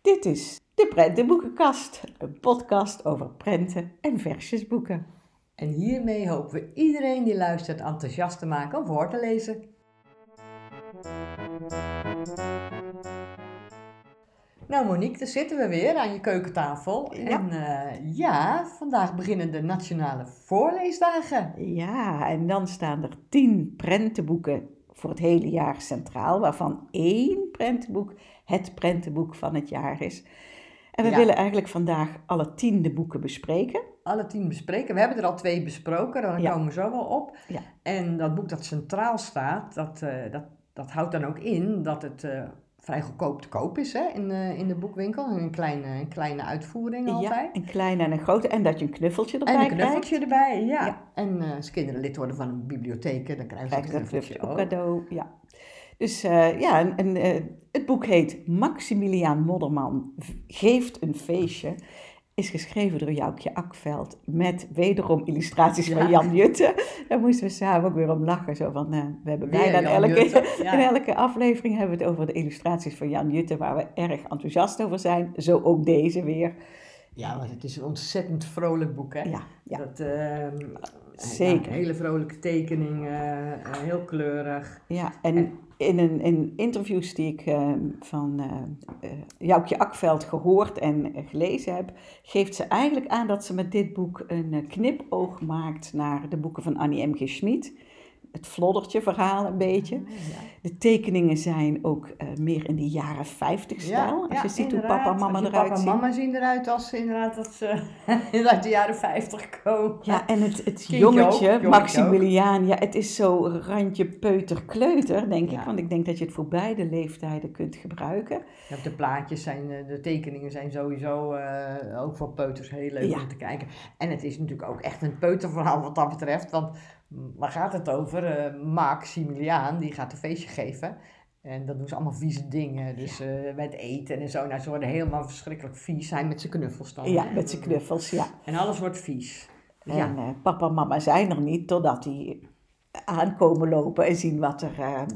Dit is de Prentenboekenkast, een podcast over prenten en versjesboeken. En hiermee hopen we iedereen die luistert enthousiast te maken om voor te lezen. Nou Monique, daar zitten we weer aan je keukentafel. Ja. En eh, ja, vandaag beginnen de Nationale Voorleesdagen. Ja, en dan staan er tien prentenboeken voor het hele jaar centraal, waarvan één prentenboek het prentenboek van het jaar is. En we Ja. willen eigenlijk vandaag alle tien de boeken bespreken. Alle tien bespreken. We hebben er al twee besproken, daar Ja. komen we zo wel op. Ja. En dat boek dat centraal staat, dat, eh, dat, dat houdt dan ook in dat het eh, vrij goedkoop te koop is hè, in, de, in de boekwinkel. Een kleine, een kleine uitvoering altijd. Ja, een kleine en een grote. En dat je een knuffeltje erbij En een krijgt. knuffeltje erbij, ja. Ja. En eh, als kinderen lid worden van een bibliotheek, dan krijgen ze Krijg een knuffeltje ook. cadeau. Ja. Dus eh, ja, en, en, eh, het boek heet Maximiliaan Modderman geeft een feestje. Is geschreven door Joukje Akveld met wederom illustraties van Ja. Jan Jutte. Daar moesten we samen ook weer om lachen. Zo van, eh, we hebben Weer bijna in elke, ja. in elke aflevering hebben we het over de illustraties van Jan Jutte, waar we erg enthousiast over zijn. Zo ook deze weer. Ja, want het is een ontzettend vrolijk boek, hè? Ja, ja. Dat, ehm, Zeker. hele vrolijke tekeningen, eh, heel kleurig. Ja, en in, een, in interviews die ik eh, van eh, Joukje Akveld gehoord en gelezen heb, geeft ze eigenlijk aan dat ze met dit boek een eh, knipoog maakt naar de boeken van Annie M. G. Schmid. Het floddertje verhaal een beetje. Ja. De tekeningen zijn ook eh, meer in de jaren 50 stijl. Als je ziet hoe papa en mama eruit papa en zien. mama zien eruit als ze inderdaad dat ze uit de jaren 50 komen. Ja, en het, het jongetje, ook, Maximiliaan, ja, het is zo randje peuter-kleuter, denk ik. Want ik denk dat je het voor beide leeftijden kunt gebruiken. Ja, de plaatjes zijn, eh, de tekeningen zijn sowieso eh, ook voor peuters heel leuk om te kijken. En het is natuurlijk ook echt een peuterverhaal wat dat betreft. Want waar gaat het over? Eh Maximiliaan, die gaat een feestje geven. En dat doen ze allemaal vieze dingen. Dus eh, met eten en zo. Nou, ze worden helemaal verschrikkelijk vies. Hij met zijn knuffels dan. Ja, met zijn knuffels, ja. En alles wordt vies. Ja. En eh, papa en mama zijn er niet totdat die aankomen lopen en zien wat er,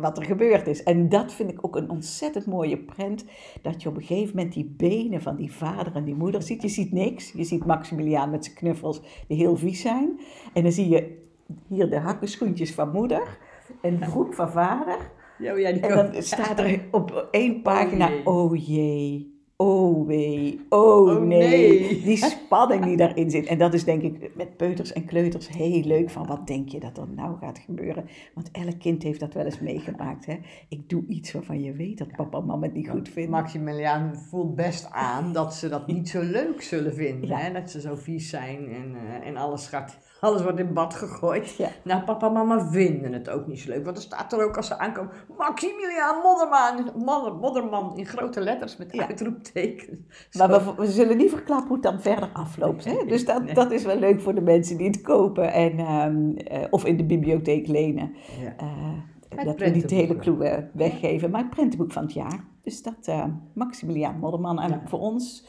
wat er gebeurd is. En dat vind ik ook een ontzettend mooie prent. Dat je op een gegeven moment die benen van die vader en die moeder ziet. Je ziet niks. Je ziet Maximiliaan met zijn knuffels die heel vies zijn. En dan zie je hier de hakkenschoentjes van moeder. En de broek van vader. Ja, ja, die En dan staat er op één pagina, jee. oh jee, oh wee, oh, Oh nee. nee. Die spanning die daarin zit. En dat is denk ik met peuters en kleuters heel leuk van, wat denk je dat er nou gaat gebeuren? Want elk kind heeft dat wel eens meegemaakt. Hè? Ik doe iets waarvan je weet dat papa en mama het niet goed vinden. Maximiliaan voelt best aan dat ze dat niet zo leuk zullen vinden. Ja. Hè? Dat ze zo vies zijn en, eh, en alles, gaat, alles wordt in bad gegooid. Ja. Nou, papa en mama vinden het ook niet zo leuk. Want er staat er ook als ze aankomen... Maximiliaan Modderman, Modder, Modderman in grote letters met Ja. uitroeptekens. Maar we, we zullen niet verklappen hoe het dan verder afloopt. Hè? Dus dat, Nee. dat is wel leuk voor de mensen die het kopen en, ehm, eh, of in de bibliotheek lenen. Ja. Eh, dat we niet de hele clue eh, weggeven, maar het prentenboek van het jaar. Dus dat Maximiliaan Modderman. En Ja. voor ons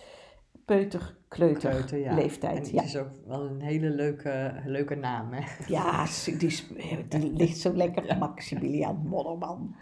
peuter, kleuter, Kleuter, ja. En leeftijd. het Ja, is ook wel een hele leuke, leuke naam, hè? ja die, is- die ligt zo lekker. Maximiliaan Modderman.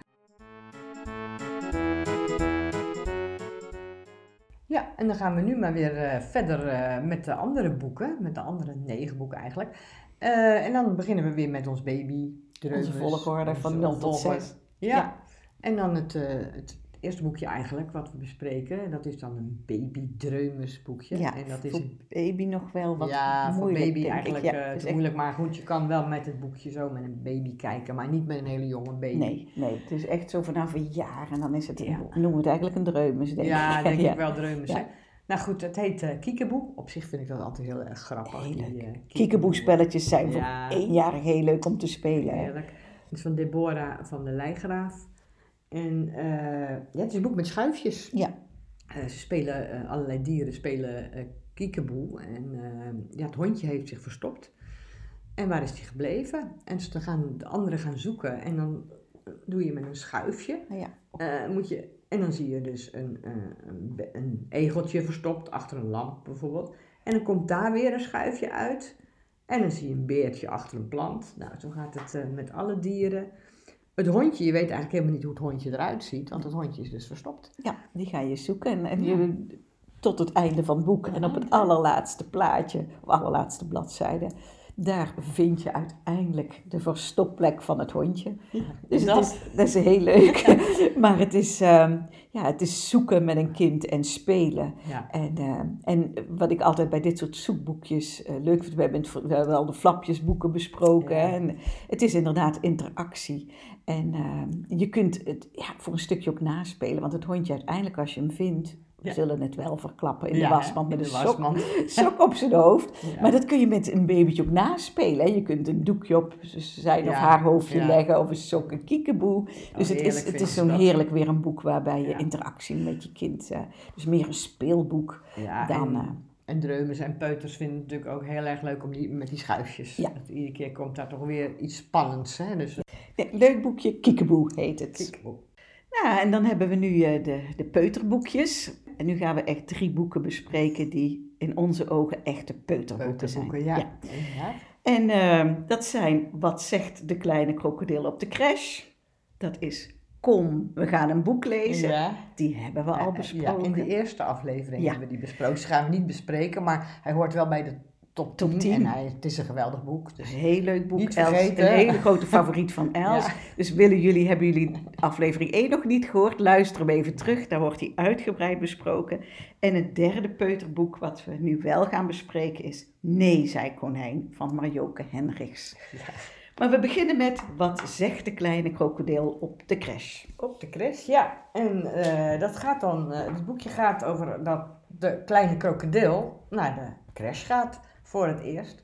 Ja, en dan gaan we nu maar weer eh, verder eh, met de andere boeken, met de andere negen boeken eigenlijk. Eh, en dan beginnen we weer met ons baby. Dreumes. Onze volgorde van Onze 0 tot volgorde. 6. Ja. Ja. en dan het, eh, het eerste boekje eigenlijk wat we bespreken. Dat is dan een baby Dreumes boekje. Ja, en dat is voor een- baby nog wel wat ja, voor baby denk eigenlijk eh, te echt- moeilijk. Maar goed, je kan wel met het boekje zo met een baby kijken, maar niet met een hele jonge baby. Nee, nee, het is echt zo vanaf een jaar en dan is het, Ja. noemen we het eigenlijk een dreumes, denk Ja, ik. denk Ja. ik wel Dreumes. Hè. Nou goed, het heet Kiekeboe. Op zich vind ik dat altijd heel erg grappig. Die, eh, Kiekeboespelletjes zijn voor Ja. eenjarig heel leuk om te spelen. Heerlijk. Het is van Deborah van de Leijgraaf. En eh, ja, het is een boek met schuifjes. Ja, Eh, ze spelen, eh, allerlei dieren spelen kiekeboe. En ja, het hondje heeft zich verstopt. En waar is die gebleven? En ze gaan, de anderen gaan zoeken. En dan doe je met een schuifje. ja. moet je, en dan zie je dus een, een, een egeltje verstopt achter een lamp bijvoorbeeld. En dan komt daar weer een schuifje uit. En dan zie je een beertje achter een plant. Nou, zo gaat het met alle dieren. Het hondje, je weet eigenlijk helemaal niet hoe het hondje eruit ziet, want het hondje is dus verstopt. Ja, die ga je zoeken en, en Ja. je, tot het einde van het boek. En op het allerlaatste plaatje, of allerlaatste bladzijde, daar vind je uiteindelijk de verstopplek van het hondje. Dus dat- is, dat is heel leuk. maar het is, ehm, ja, het is zoeken met een kind en spelen. Ja. En, eh, en wat ik altijd bij dit soort zoekboekjes eh, leuk vind, we hebben, het, we hebben al de flapjesboeken besproken. Ja. En het is inderdaad interactie. En eh, je kunt het ja, voor een stukje ook naspelen, want het hondje uiteindelijk als je hem vindt, we Ja. zullen het wel verklappen in de wasmand met de een sok, sok op zijn hoofd. Ja. Maar dat kun je met een babytje ook naspelen. Hè. Je kunt een doekje op zijn of haar hoofdje leggen of een sok, een kiekeboe. Dus het is, het is zo'n heerlijk weer een boek waarbij je interactie met je kind, eh, dus meer een speelboek Ja, dan... en, eh, en dreumes en peuters vinden het natuurlijk ook heel erg leuk om die, met die schuifjes. Dat iedere keer komt daar toch weer iets spannends. Hè? Dus, leuk boekje, Kiekeboe heet het. oh, Nou, en dan hebben we nu eh, de, de peuterboekjes. En nu gaan we echt drie boeken bespreken die in onze ogen echte peuterboeken zijn. ja. inderdaad. En ehm, dat zijn Wat zegt de kleine krokodil op de crash? Dat is Kom, we gaan een boek lezen. Ja. Die hebben we al Ja, besproken. in de eerste aflevering Ja. hebben we die besproken. Ze gaan hem niet bespreken, maar hij hoort wel bij de top 10. Top 10. En hij, het is een geweldig boek. Dus Een heel leuk boek. Niet Els, een hele grote favoriet van Els. Ja. Dus willen jullie, hebben jullie aflevering 1 nog niet gehoord? Luister hem even terug, daar wordt hij uitgebreid besproken. En het derde peuterboek wat we nu wel gaan bespreken is Nee, zei konijn van Marjoke Henrichs. Maar we beginnen met Wat zegt de kleine krokodil op de crash? Op de crash, ja. En eh, dat gaat dan, eh, het boekje gaat over dat de kleine krokodil naar de crash gaat voor het eerst.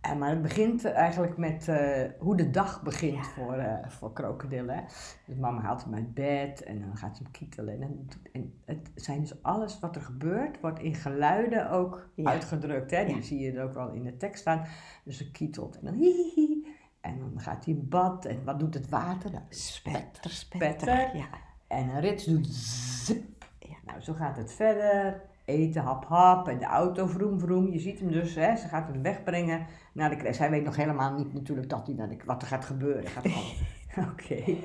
En, maar het begint eigenlijk met eh, hoe de dag begint voor, eh voor krokodillen. Dus mama haalt hem uit bed en dan gaat ze hem kietelen. En, en het zijn dus alles wat er gebeurt, wordt in geluiden ook Ja. uitgedrukt. Hè? Die Ja. zie je er ook wel in de tekst staan. Dus ze kietelt en dan hihihi. En dan gaat hij in bad. En wat doet het water? Nou, Spetter, spetter. spetter. Ja. En een rits doet zip. Ja. Nou, zo gaat het verder. Eten, hap, hap. En de auto, vroom, vroom. Je ziet hem dus, hè, ze gaat hem wegbrengen naar de crash. Hij weet nog helemaal niet natuurlijk dat hij naar de, wat er gaat gebeuren. Gaat oké.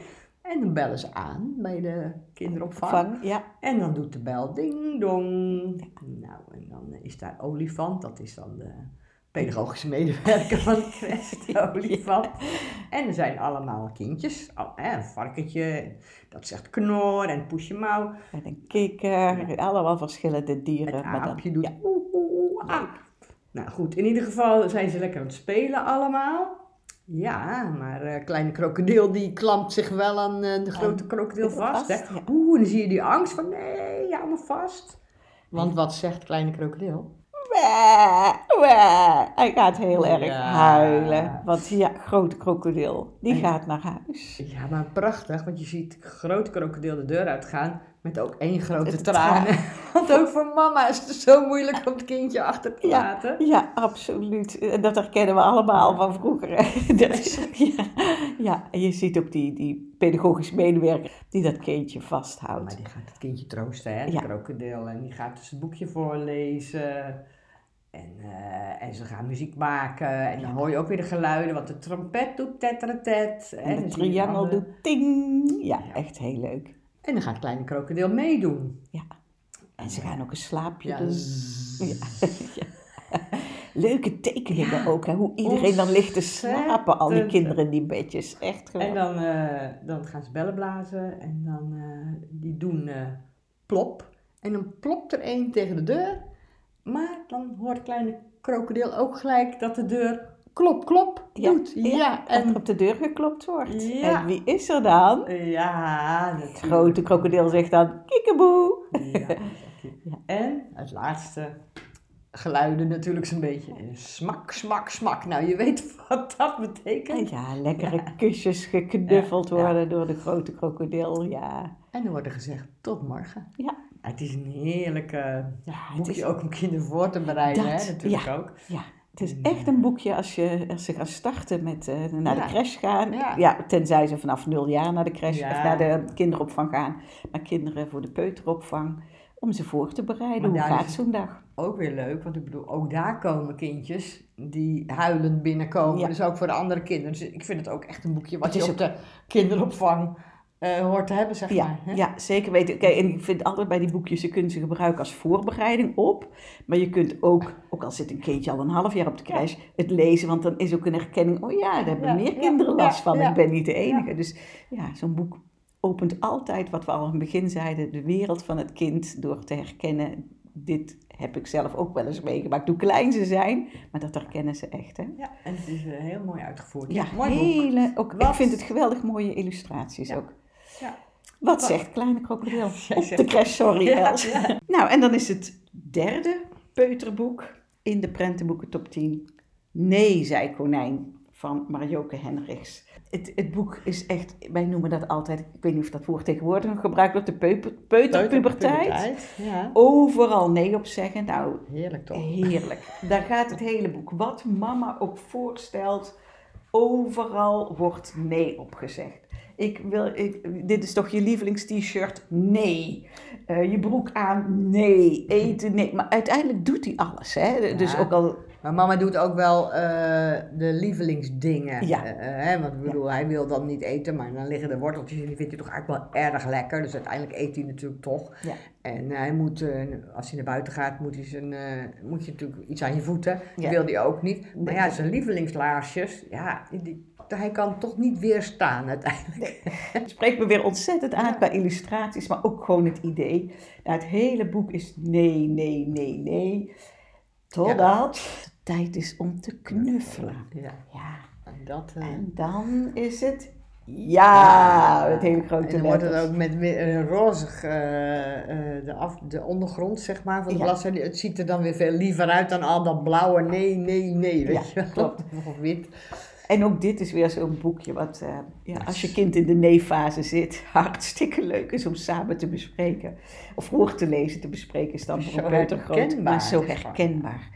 En dan bellen ze aan bij de kinderopvang. Vang, ja. En dan doet de bel ding dong. Nou, en dan is daar olifant. Dat is dan de pedagogische medewerker van de olifant. En er zijn allemaal kindjes. Al- hè, Een varkentje, dat zegt knor en poesje mouw. Met een kikker, allemaal verschillende dieren. Het maar dan- aapje doet ja. oeh, oeh, oeh. Nou goed, in ieder geval zijn ze lekker aan het spelen allemaal. Ja, maar eh kleine krokodil die klampt zich wel aan eh, de grote krokodil vast. hè. vast. Oeh, en dan zie je die angst van nee, hou me vast. Want wat zegt kleine krokodil? Hij gaat heel erg Ja. huilen. Want ja, grote krokodil, die En- gaat naar huis. Ja, maar prachtig, want je ziet grote krokodil de deur uitgaan met ook één grote traan. Want ook voor mama is het zo moeilijk om het kindje achter te Ja. laten. Ja, absoluut. En Dat herkennen we allemaal van vroeger. Dus, ja, ja, en je ziet ook die, die pedagogisch medewerker die dat kindje vasthoudt. Maar die gaat het kindje troosten, hè, de Ja. krokodil. En die gaat dus het boekje voorlezen. En, eh, en ze gaan muziek maken. En dan hoor je ook weer de geluiden. Want de trompet doet tetteretet. En de zie je triangel doet ting. Ja, Ja. echt heel leuk. En dan gaat kleine krokodil meedoen. Ja. En ze gaan ook een slaapje Ja, doen. Ja. Leuke tekeningen ook, hè? hoe iedereen dan ligt te slapen, al die kinderen in die bedjes. Echt En geweldig. dan, eh, dan gaan ze bellen blazen. En dan eh, die doen plop. En dan plopt er één tegen de deur. Maar dan hoort kleine krokodil ook gelijk dat de deur klop, klop doet. Ja, en op de deur geklopt wordt. Ja. En wie is er dan? Ja, De natuurlijk. grote krokodil zegt dan, kiekeboe. Ja. En het laatste, geluiden natuurlijk zo'n beetje. Smak, smak, smak. Nou, je weet wat dat betekent. Ja, lekkere kusjes geknuffeld worden door de grote krokodil. Ja, En dan wordt er gezegd, tot morgen. ja. Het is een heerlijke ja, het boekje is- ook om kinderen voor te bereiden, Dat, hè, natuurlijk ja. ook. ja. Het is echt een boekje als, je, als ze gaan starten met eh, naar Ja. de crash gaan. Ja. Ja. tenzij ze vanaf nul jaar naar de crash of naar de kinderopvang gaan. Maar kinderen voor de peuteropvang, om ze voor te bereiden. Maar Hoe gaat zo'n dag? ook weer leuk, want ik bedoel, ook daar komen kindjes die huilend binnenkomen. Dus ook voor de andere kinderen. Dus ik vind het ook echt een boekje wat je op de kinderopvang eh, hoort te hebben, zeg Ja, maar. hè? ja, zeker weten. Kijk, en ik vind altijd bij die boekjes, je kunt ze gebruiken als voorbereiding op. Maar je kunt ook, ook al zit een kindje al een half jaar op de crash, het lezen. Want dan is ook een herkenning, oh ja, daar hebben Ja, meer kinderen last van. Ik ben niet de enige. Dus ja, zo'n boek opent altijd, wat we al in het begin zeiden, de wereld van het kind. Door te herkennen, dit heb ik zelf ook wel eens meegemaakt. Hoe klein ze zijn, maar dat herkennen ze echt. Hè? Ja, en het is eh, heel mooi uitgevoerd. Ja, mooi boek. hele, ook, ik vind het geweldig mooie illustraties ook. Ja. Wat zegt Kleine Krokodil? Op de crash, sorry Ja, Els. ja. Nou, en dan is het derde peuterboek in de prentenboeken top 10. Nee, zei Konijn van Marjoke Henrichs. Het, het boek is echt, wij noemen dat altijd, ik weet niet of dat woord tegenwoordig nog gebruikt wordt, de. Peuterpuberteit, Ja, Overal nee op zeggen. Nou, heerlijk toch? Heerlijk. Daar gaat het hele boek. Wat mama ook voorstelt, overal wordt nee op gezegd. Ik wil, ik, dit is toch je lievelings-t-shirt? Nee. Eh, je broek aan? Nee. Eten? Nee. Maar uiteindelijk doet hij alles. Hè? Dus ook al Maar mama doet ook wel eh, de lievelingsdingen. Ja. Eh, hè? Want ik bedoel, hij wil dan niet eten, maar dan liggen er worteltjes en die vindt hij toch eigenlijk wel erg lekker. Dus uiteindelijk eet hij natuurlijk toch. Ja. En hij moet, als hij naar buiten gaat, moet, hij zijn, moet je natuurlijk iets aan je voeten. Dat wil hij ook niet. Maar ja, zijn lievelingslaarsjes, ja, die- hij kan toch niet weerstaan uiteindelijk. Het spreekt me weer ontzettend aan qua illustraties, maar ook gewoon het idee. Nou, het hele boek is nee, nee, nee, nee. Totdat het tijd is om te knuffelen. Ja, Ja. en dat... eh, En dan is het ja, met hele grote En dan wordt het ook met een rozig, eh, eh, de, af, de ondergrond zeg maar van de Ja. bladzijde. Het ziet er dan weer veel liever uit dan al dat blauwe nee, nee, nee. Weet Ja, je wel? klopt. Of wit. En ook dit is weer zo'n boekje wat, eh, ja, als je kind in de nee-fase zit, hartstikke leuk is om samen te bespreken. Of voor te lezen te bespreken is dan voor een peuter groot, maar zo herkenbaar.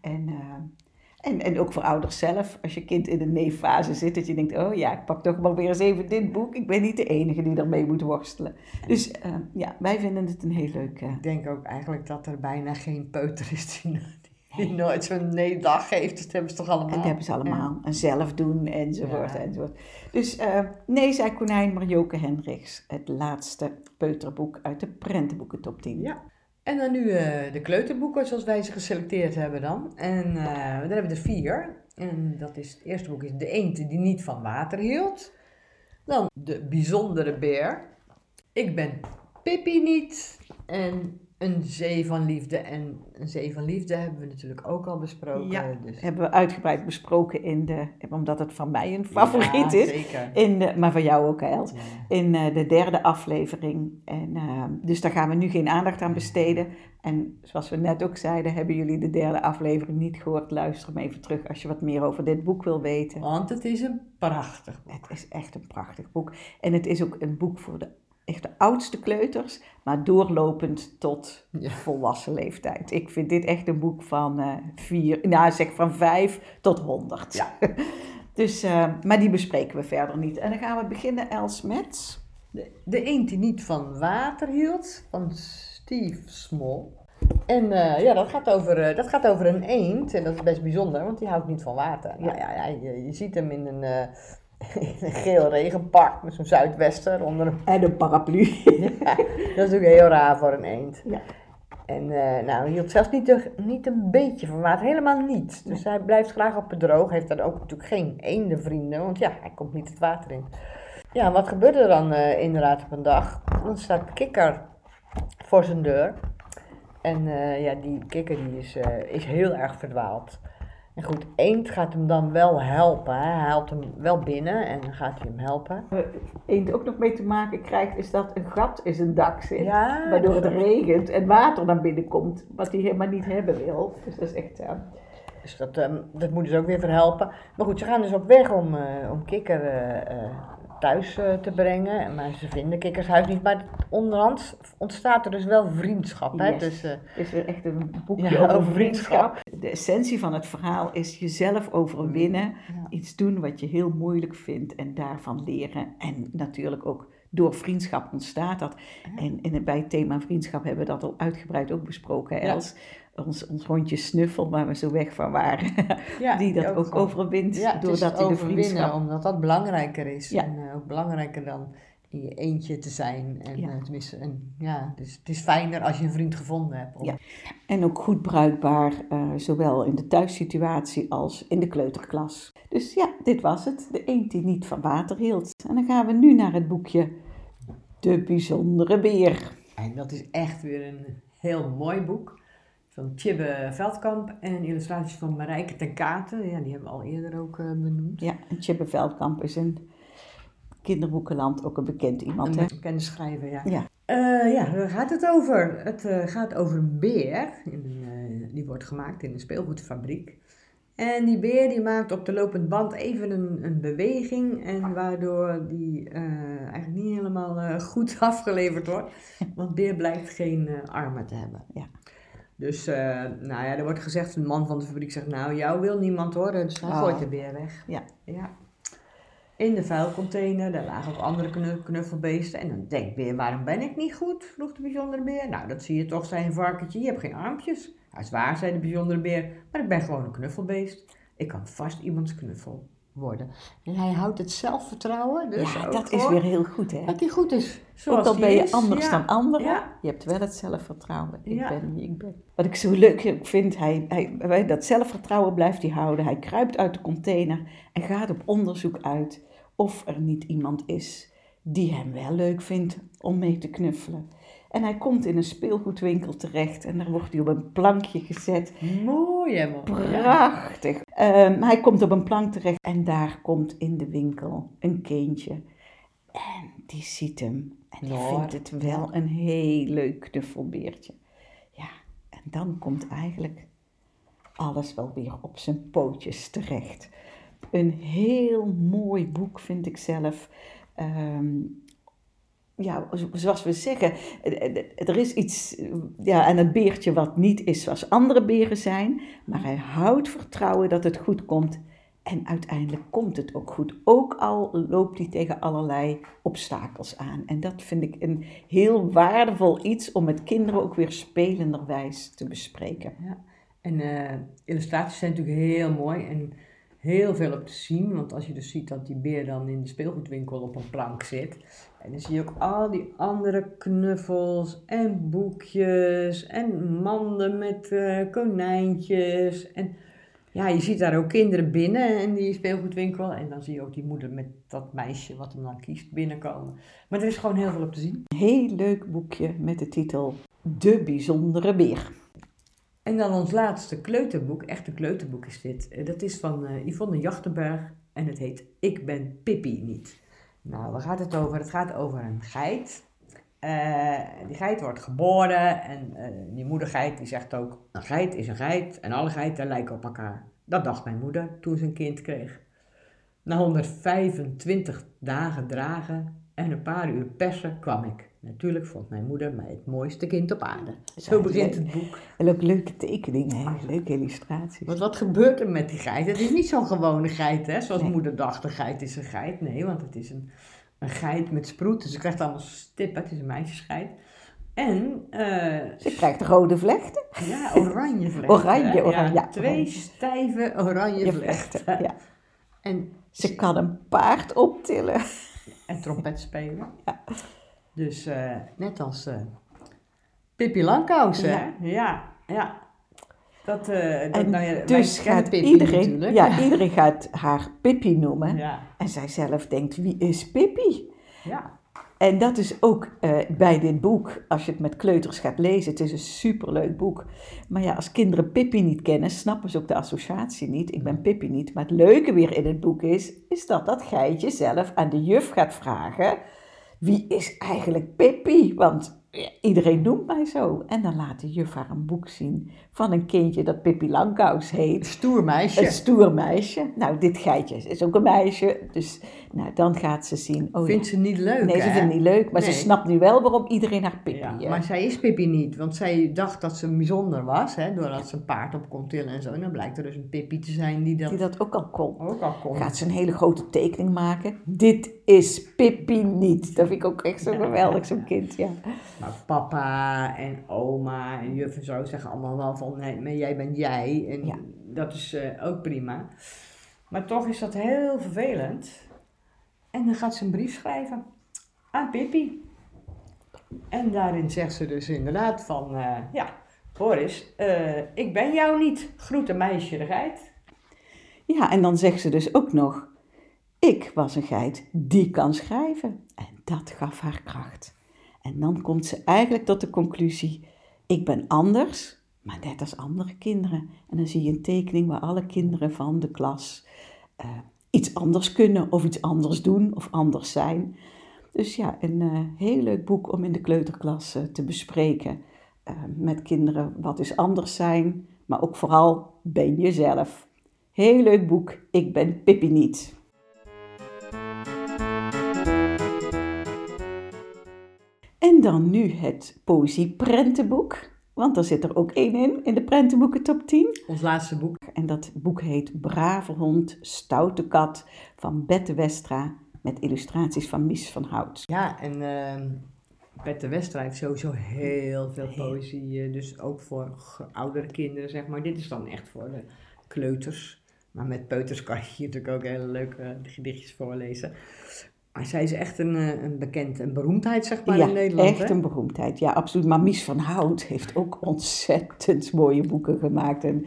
En, eh, en, en ook voor ouders zelf, als je kind in de nee-fase zit, dat je denkt, oh ja, ik pak toch maar weer eens even dit boek. Ik ben niet de enige die ermee moet worstelen. Dus eh, ja, wij vinden het een heel leuk... Ik denk ook eigenlijk dat er bijna geen peuter is die, die nooit zo'n nee-dag geeft. Dat hebben ze toch allemaal. En dat hebben ze allemaal. En zelf doen, enzovoort, Ja. enzovoort. Dus eh, nee, zei Konijn Marjoke Hendricks. Het laatste peuterboek uit de prentenboeken top 10. Ja. En dan nu eh, de kleuterboeken zoals wij ze geselecteerd hebben dan. En daar hebben we er vier. En dat is, het eerste boek is De Eend die niet van water hield. Dan De Bijzondere Beer. Ik ben Pippi niet. En Een Zee van Liefde. En Een Zee van Liefde hebben we natuurlijk ook al besproken. Ja, dus, Hebben we uitgebreid besproken in de, omdat het van mij een favoriet Ja, is. zeker. In de, maar van jou ook. Ja. In eh, de derde aflevering. En, eh, dus daar gaan we nu geen aandacht aan besteden. En zoals we net ook zeiden, hebben jullie de derde aflevering niet gehoord. Luister hem even terug als je wat meer over dit boek wil weten. Want het is een prachtig boek. Het is echt een prachtig boek. En het is ook een boek voor de, echt de oudste kleuters, maar doorlopend tot Ja. volwassen leeftijd. Ik vind dit echt een boek van eh vier, nou zeg van vijf tot honderd. Ja. dus, eh, maar die bespreken we verder niet. En dan gaan we beginnen, Els, met... De, de eend die niet van water hield, van Steve Small. En eh, ja, dat gaat, over, eh, dat gaat over een eend. En dat is best bijzonder, want die houdt niet van water. Nou ja, ja je, je ziet hem in een, eh, in een geel regenpak met zo'n zuidwester onder hem. En een paraplu. Ja, dat is natuurlijk heel raar voor een eend. Ja. En eh, nou, hij hield zelfs niet, niet een beetje van water, helemaal niet. Dus hij blijft graag op het droog. Heeft dan ook natuurlijk geen eendenvrienden, want ja, hij komt niet het water in. Ja, wat gebeurde er dan eh, inderdaad op een dag? Dan staat Kikker voor zijn deur. En eh, ja, die Kikker die is, is heel erg verdwaald. En goed, Eend gaat hem dan wel helpen. Hè? Hij haalt hem wel binnen en dan gaat hij hem helpen. Eend ook nog mee te maken krijgt, is dat een gat in zijn dak zit. Ja, Waardoor het regent en water naar binnen komt, wat hij helemaal niet hebben wil. Dus dat is echt... eh, Dus dat, ehm, dat moeten ze ook weer verhelpen. Maar goed, ze gaan dus op weg om, eh, om Kikker eh, eh, thuis te brengen. Maar ze vinden Kikkers huis niet. Maar onderhand ontstaat er dus wel vriendschap. Hè? Yes. Dus, Het is weer echt een boekje Ja, over over vriendschap. De essentie van het verhaal is jezelf overwinnen. Ja. Iets doen wat je heel moeilijk vindt en daarvan leren. En natuurlijk ook door vriendschap ontstaat dat. En bij het thema vriendschap hebben we dat al uitgebreid ook besproken, Ja. Els. ons, ons hondje Snuffel, waar we zo weg van waren, die dat ook, overwint doordat hij de vriendschap... omdat dat belangrijker is. En eh, ook belangrijker dan in je eentje te zijn. En, Ja. eh, tenminste, en, ja, dus het is fijner als je een vriend gevonden hebt. Ja. En ook goed bruikbaar, eh, zowel in de thuissituatie als in de kleuterklas. Dus ja, dit was het. De eend die niet van water hield. En dan gaan we nu naar het boekje De Bijzondere Beer. En dat is echt weer een heel mooi boek. Van Tjibbe Veldkamp en illustraties van Marijke ten Katen. Ja, die hebben we al eerder ook eh, benoemd. Ja, Tjibbe Veldkamp is in kinderboekenland ook een bekend iemand. Een bekende schrijver, ja. Ja. Eh, ja, daar gaat het over. Het eh, gaat over een beer. In eh, die wordt gemaakt in een speelgoedfabriek. En die beer die maakt op de lopend band even een, een beweging. En waardoor die eigenlijk niet helemaal goed afgeleverd wordt. Want beer blijkt geen armen te hebben. Ja. Dus, nou ja, er wordt gezegd, een man van de fabriek zegt, nou, jou wil niemand horen. Dus hij Oh. gooit de beer weg. Ja. Ja. In de vuilcontainer, daar lagen ook andere knu- knuffelbeesten. En dan denkt beer, waarom ben ik niet goed? vroeg de bijzondere beer. Nou, dat zie je toch, zei een varkentje. Je hebt geen armpjes. Dat is waar, zei de bijzondere beer. Maar ik ben gewoon een knuffelbeest. Ik kan vast iemands knuffel worden. En hij houdt het zelfvertrouwen. Dus ja, ook dat is weer heel goed, hè? Dat hij goed is. Ook al hij ben je is. anders Ja. dan anderen, Ja. je hebt wel het zelfvertrouwen. Ik Ja. ben wie ik ben. Wat ik zo leuk vind, hij, hij, hij- dat zelfvertrouwen blijft hij houden. Hij kruipt uit de container en gaat op onderzoek uit of er niet iemand is die hem wel leuk vindt om mee te knuffelen. En hij komt in een speelgoedwinkel terecht en daar wordt hij op een plankje gezet. Mooi, hè, man. Prachtig. Ehm, hij komt op een plank terecht en daar komt in de winkel een kindje. En die ziet hem en die vindt het wel een heel leuk knuffelbeertje. Ja, en dan komt eigenlijk alles wel weer op zijn pootjes terecht. Een heel mooi boek vind ik zelf. Ehm, ja, zo- zoals we zeggen, eh, eh, er is iets ja, aan het beertje wat niet is zoals andere beren zijn, maar hij houdt vertrouwen dat het goed komt en uiteindelijk komt het ook goed. Ook al loopt hij tegen allerlei obstakels aan. En dat vind ik een heel waardevol iets om met kinderen ook weer spelenderwijs te bespreken. Ja. En eh, illustraties zijn natuurlijk heel mooi en heel veel op te zien. Want als je dus ziet dat die beer dan in de speelgoedwinkel op een plank zit. En dan zie je ook al die andere knuffels en boekjes en manden met eh, konijntjes. En ja, je ziet daar ook kinderen binnen in die speelgoedwinkel. En dan zie je ook die moeder met dat meisje wat hem dan kiest binnenkomen. Maar er is gewoon heel veel op te zien. Heel leuk boekje met de titel De Bijzondere Beer. En dan ons laatste kleuterboek, echt een kleuterboek is dit. Eh, Dat is van eh, Yvonne Jachtenberg en het heet Ik ben Pippi niet. Nou, waar gaat het over? Het gaat over een geit. Eh, die geit wordt geboren en eh, die moedergeit die zegt ook, een geit is een geit en alle geiten lijken op elkaar. Dat dacht mijn moeder toen ze een kind kreeg. Na 125 dagen dragen en een paar uur persen kwam ik. Natuurlijk vond mijn moeder mij het mooiste kind op aarde. Zo begint het boek. En ook leuke tekeningen, hè? leuke illustraties. Want wat gebeurt er met die geit? Het is niet zo'n gewone geit, hè? Zoals Nee. moeder dacht, een geit is een geit. Nee, want het is een, een geit met sproeten. Ze krijgt allemaal stippen. Het is een meisjesgeit. En, eh, Ze krijgt rode vlechten. ja, oranje vlechten. Oranje, oranje, ja, twee oranje. stijve oranje Je vlechten. vlechten, ja. En, Ze kan een paard optillen. En trompet spelen. Dus eh, net als eh Pippi Langkous, hè? Ja. Ja, ja. Dat, eh dat, En nou ja, dus gaat Pippi iedereen, natuurlijk. ja, iedereen gaat haar Pippi noemen. ja. En zij zelf denkt, wie is Pippi? ja. En dat is ook eh, bij dit boek, als je het met kleuters gaat lezen, het is een superleuk boek. Maar ja, als kinderen Pippi niet kennen, snappen ze ook de associatie niet. Ik ben Pippi niet. Maar het leuke weer in het boek is, is dat dat geitje zelf aan de juf gaat vragen, wie is eigenlijk Pippi? Want iedereen noemt mij zo. En dan laat de juf haar een boek zien van een kindje dat Pippi Langkous heet. Stoer meisje. Een stoer meisje. Nou, dit geitje is ook een meisje. Dus nou, dan gaat ze zien. Oh, Vindt ja. ze niet leuk, Nee, ze vindt het niet leuk, maar Nee. ze snapt nu wel waarom iedereen haar Pippi Ja, maar zij is Pippi niet, want zij dacht dat ze bijzonder was, hè, doordat ze een paard op kon tillen en zo. En dan blijkt er dus een Pippi te zijn die dat, die dat ook al kon. ook al kon. Gaat ze een hele grote tekening maken. Dit is Pippi niet. Dat vind ik ook echt zo geweldig, zo'n kind, ja. Maar papa en oma en juf en zo zeggen allemaal wel van nee, maar jij bent jij. En Ja. dat is eh, ook prima. Maar toch is dat heel vervelend. En dan gaat ze een brief schrijven aan Pippi. En daarin zegt ze dus inderdaad van, eh, ja, Boris, eh, ik ben jou niet. Groet een meisje de geit. Ja, en dan zegt ze dus ook nog, ik was een geit die kan schrijven. En dat gaf haar kracht. En dan komt ze eigenlijk tot de conclusie, ik ben anders, maar net als andere kinderen. En dan zie je een tekening waar alle kinderen van de klas eh, iets anders kunnen of iets anders doen of anders zijn. Dus ja, een eh, heel leuk boek om in de kleuterklas eh, te bespreken met kinderen wat is anders zijn, maar ook vooral ben jezelf. Heel leuk boek, ik ben Pippi niet. En dan nu het poëzie-prentenboek, want daar zit er ook één in, in de prentenboeken top 10. Ons laatste boek. En dat boek heet Brave hond, stoute kat van Bette Westra met illustraties van Mies van Hout. Ja, en ehm Bette Westra heeft sowieso heel veel poëzie. eh, Dus ook voor oudere kinderen, zeg maar. Dit is dan echt voor de kleuters. Maar met peuters kan je hier natuurlijk ook hele leuke eh, gedichtjes voorlezen. Maar zij is echt een, eh, een bekend, een beroemdheid, zeg maar, ja, in Nederland. echt hè? een beroemdheid. Ja, absoluut. Maar Mies van Hout heeft ook ontzettend mooie boeken gemaakt en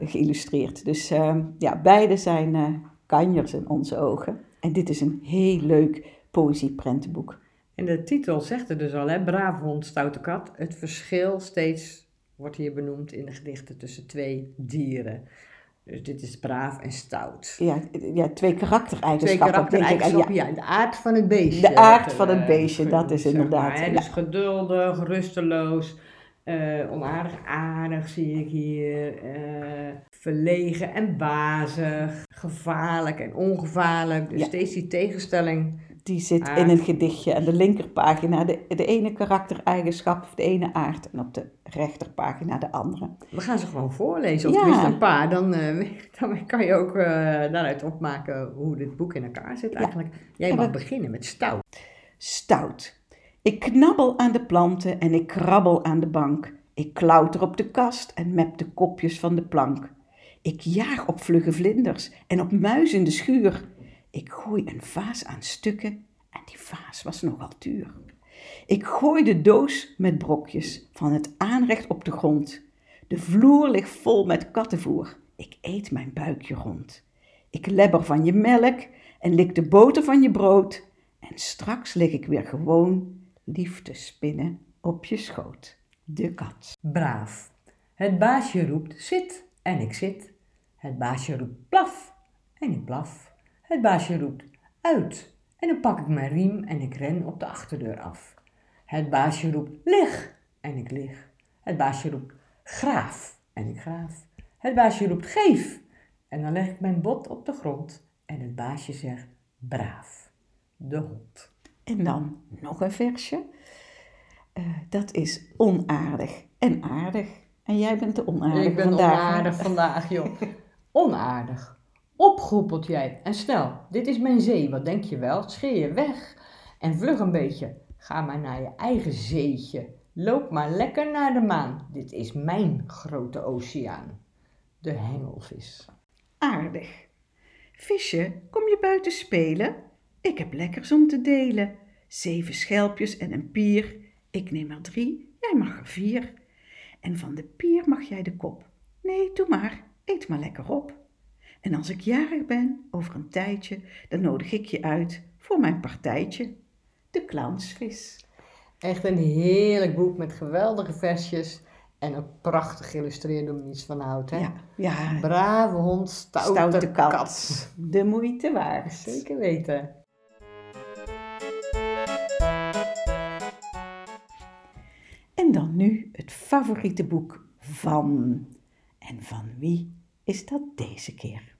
geïllustreerd. Dus ehm, ja, beide zijn eh, kanjers in onze ogen. En dit is een heel leuk poëzie-prentenboek. En de titel zegt er dus al, hè? Brave hond, stoute kat. Het verschil steeds wordt hier benoemd in de gedichten tussen twee dieren. Dus dit is braaf en stout. Ja, ja twee Twee karaktereigenschappen. denk ik. En karaktereigenschappen, ja, ja, de aard van het beestje. De aard van het eh, beestje, dat is inderdaad, maar, hè. ja. Dus geduldig, rusteloos, eh, onaardig aardig zie ik hier, eh, verlegen en bazig, gevaarlijk en ongevaarlijk. Dus Ja. steeds die tegenstelling. Die zit Aard. in een gedichtje aan de linkerpagina de, de ene karaktereigenschap of de ene aard en op de rechterpagina de andere. We gaan ze gewoon voorlezen, of Ja. tenminste een paar. Dan, eh, dan kan je ook eh, daaruit opmaken hoe dit boek in elkaar zit eigenlijk. Jij En mag we- beginnen met stout. Stout. Ik knabbel aan de planten en ik krabbel aan de bank. Ik klauter op de kast en mep de kopjes van de plank. Ik jaag op vlugge vlinders en op muizen in de schuur. Ik gooi een vaas aan stukken en die vaas was nogal duur. Ik gooi de doos met brokjes van het aanrecht op de grond. De vloer ligt vol met kattenvoer. Ik eet mijn buikje rond. Ik lebber van je melk en lik de boter van je brood. En straks lig ik weer gewoon lief te spinnen op je schoot. De kat. Braaf. Het baasje roept zit en ik zit. Het baasje roept blaf en ik blaf. Het baasje roept uit en dan pak ik mijn riem en ik ren op de achterdeur af. Het baasje roept lig en ik lig. Het baasje roept graaf en ik graaf. Het baasje roept geef en dan leg ik mijn bot op de grond en het baasje zegt braaf. De hond. En dan nog een versje. Eh, dat is onaardig en aardig. En jij bent de onaardige Ik ben vandaag. onaardig vandaag, joh. Onaardig. Opgeroepeld jij. En snel, dit is mijn zee, wat denk je wel? Scheer je weg. En vlug een beetje. Ga maar naar je eigen zeetje. Loop maar lekker naar de maan. Dit is mijn grote oceaan. De hengelvis. Aardig. Visje, kom je buiten spelen? Ik heb lekkers om te delen. Zeven schelpjes en een pier. Ik neem er drie, jij mag er vier. En van de pier mag jij de kop. Nee, doe maar, eet maar lekker op. En als ik jarig ben, over een tijdje, dan nodig ik je uit voor mijn partijtje. De clownsvis. Echt een heerlijk boek met geweldige versjes. En ook prachtig geïllustreerd door Mies van Hout. Hè? Ja, ja Brave hond, stoute, stoute kat. kat. De moeite waard. Zeker weten. En dan nu het favoriete boek van. En van wie is dat deze keer?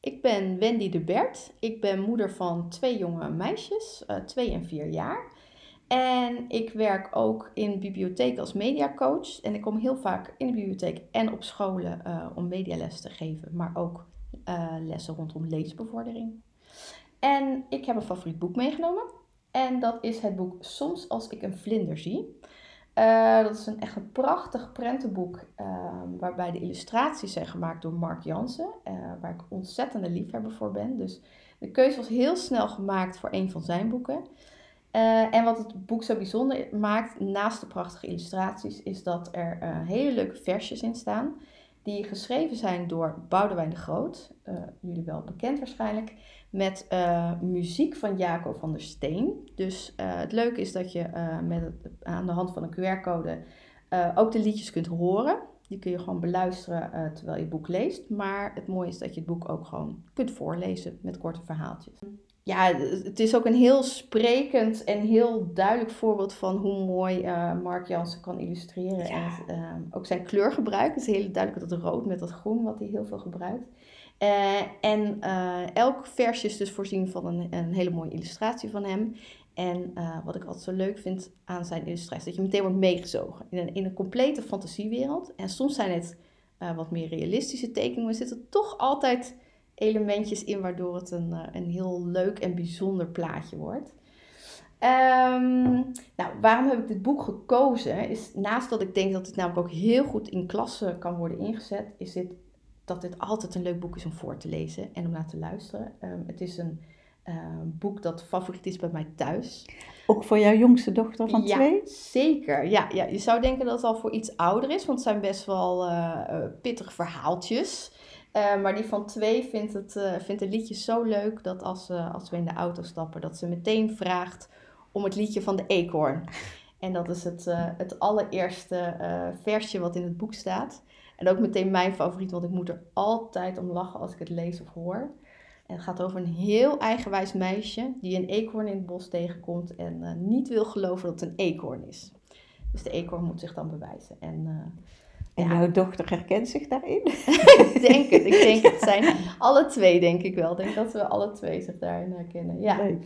Ik ben Wendy de Bert. Ik ben moeder van twee jonge meisjes, eh, twee en vier jaar. En ik werk ook in bibliotheek als mediacoach. En ik kom heel vaak in de bibliotheek en op scholen eh, om mediales te geven, maar ook eh, lessen rondom leesbevordering. En ik heb een favoriet boek meegenomen. En dat is het boek Soms als ik een vlinder zie. Uh, dat is een echt een prachtig prentenboek uh, waarbij de illustraties zijn gemaakt door Mark Jansen, uh, waar ik ontzettende liefhebber voor ben. Dus de keuze was heel snel gemaakt voor een van zijn boeken. en wat het boek zo bijzonder maakt, naast de prachtige illustraties, is dat er hele leuke versjes in staan die geschreven zijn door Boudewijn de Groot, jullie wel bekend waarschijnlijk, met uh, muziek van Jaco van der Steen. Dus uh, het leuke is dat je met het, aan de hand van een QR-code ook de liedjes kunt horen. Die kun je gewoon beluisteren terwijl je het boek leest. Maar het mooie is dat je het boek ook gewoon kunt voorlezen met korte verhaaltjes ja, het is ook een heel sprekend en heel duidelijk voorbeeld van hoe mooi Mark Jansen kan illustreren. En uh, ook zijn kleurgebruik is heel duidelijk dat rood met dat groen, wat hij heel veel gebruikt. Uh, en elk versje is dus voorzien van een, een hele mooie illustratie van hem. En wat ik altijd zo leuk vind aan zijn illustraties, dat je meteen wordt meegezogen in een, in een complete fantasiewereld. En soms zijn het wat meer realistische tekeningen, maar zitten toch altijd elementjes in waardoor het een, eh, een heel leuk en bijzonder plaatje wordt. Um, nou, waarom heb ik dit boek gekozen? Is naast dat ik denk dat het namelijk ook heel goed in klassen kan worden ingezet, is dit dat dit altijd een leuk boek is om voor te lezen en om naar te luisteren. Um, het is een uh, boek dat favoriet is bij mij thuis. Ook voor jouw jongste dochter van ja, twee? Zeker, ja, ja. Je zou denken dat het al voor iets ouder is, want het zijn best wel uh, pittige verhaaltjes. Uh, maar die van twee vindt, het, uh, vindt de liedjes zo leuk dat als, als we in de auto stappen, dat ze meteen vraagt om het liedje van de eekhoorn. En dat is het, het allereerste versje wat in het boek staat. En ook meteen mijn favoriet, want ik moet er altijd om lachen als ik het lees of hoor. En het gaat over een heel eigenwijs meisje die een eekhoorn in het bos tegenkomt en niet wil geloven dat het een eekhoorn is. Dus de eekhoorn moet zich dan bewijzen. En en jouw dochter herkent zich daarin? ik denk het, ik denk het. zijn alle twee, denk ik wel. Ik denk dat we alle twee zich daarin herkennen. Ja. Ja,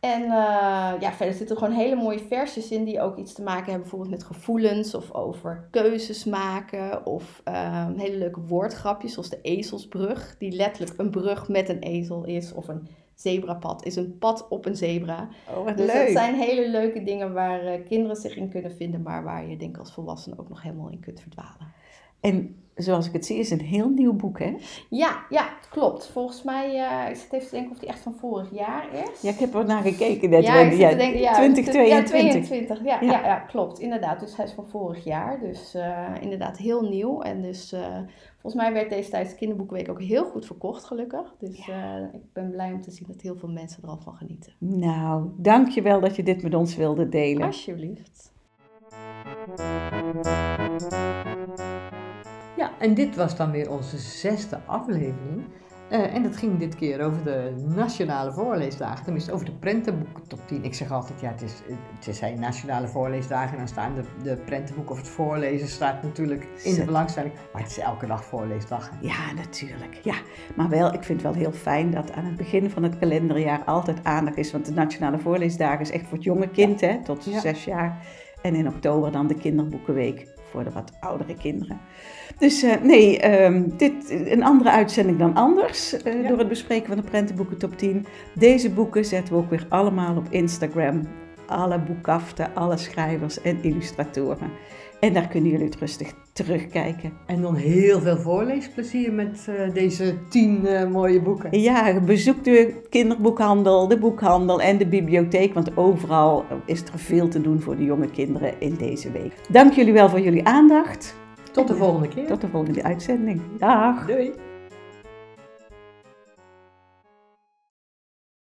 en uh, ja, verder zitten er gewoon hele mooie versjes in die ook iets te maken hebben bijvoorbeeld met gevoelens of over keuzes maken. Of uh, hele leuke woordgrapjes zoals de ezelsbrug, die letterlijk een brug met een ezel is. Of een zebrapad is een pad op een zebra. Oh, dus leuk. dat zijn hele leuke dingen waar uh, kinderen zich in kunnen vinden, maar waar je denk ik als volwassene ook nog helemaal in kunt verdwalen. En zoals ik het zie, is een heel nieuw boek, hè? Ja, ja, klopt. Volgens mij, uh, ik zit even te denken of die echt van vorig jaar is. Ja, ik heb er naar gekeken net. Ja, ik zit ja, te denken, ja, 2022. Ja, 22. Ja, ja. Ja, klopt. Inderdaad. Dus hij is van vorig jaar. Dus uh, inderdaad heel nieuw. En dus uh, volgens mij werd deze tijdens de kinderboekenweek ook heel goed verkocht, gelukkig. Dus ik ben blij om te zien dat heel veel mensen er al van genieten. Nou, dankjewel dat je dit met ons wilde delen. Alsjeblieft. Ja, en dit was dan weer onze zesde aflevering. Uh, en dat ging dit keer over de nationale voorleesdagen, tenminste over de prentenboeken top 10. Ik zeg altijd, ja, het, is, het zijn nationale voorleesdagen en dan staan de, de prentenboeken of het voorlezen staat natuurlijk in de belangstelling. Maar het is elke dag voorleesdag. Ja, natuurlijk. Ja, maar wel, ik vind het wel heel fijn dat aan het begin van het kalenderjaar altijd aandacht is. Want de nationale voorleesdagen is echt voor het jonge kind, hè, tot ja. zes jaar. En in oktober dan de kinderboekenweek voor de wat oudere kinderen. Dus uh, nee, um, dit, een andere uitzending dan anders uh, ja. door het bespreken van de prentenboeken top 10. Deze boeken zetten we ook weer allemaal op Instagram. Alle boekkaften, alle schrijvers en illustratoren. En daar kunnen jullie het rustig terugkijken. En dan heel veel voorleesplezier met uh, deze tien uh, mooie boeken. Ja, bezoek de kinderboekhandel, de boekhandel en de bibliotheek. Want overal is er veel te doen voor de jonge kinderen in deze week. Dank jullie wel voor jullie aandacht. Tot de volgende keer. Tot de volgende uitzending. Dag. Doei.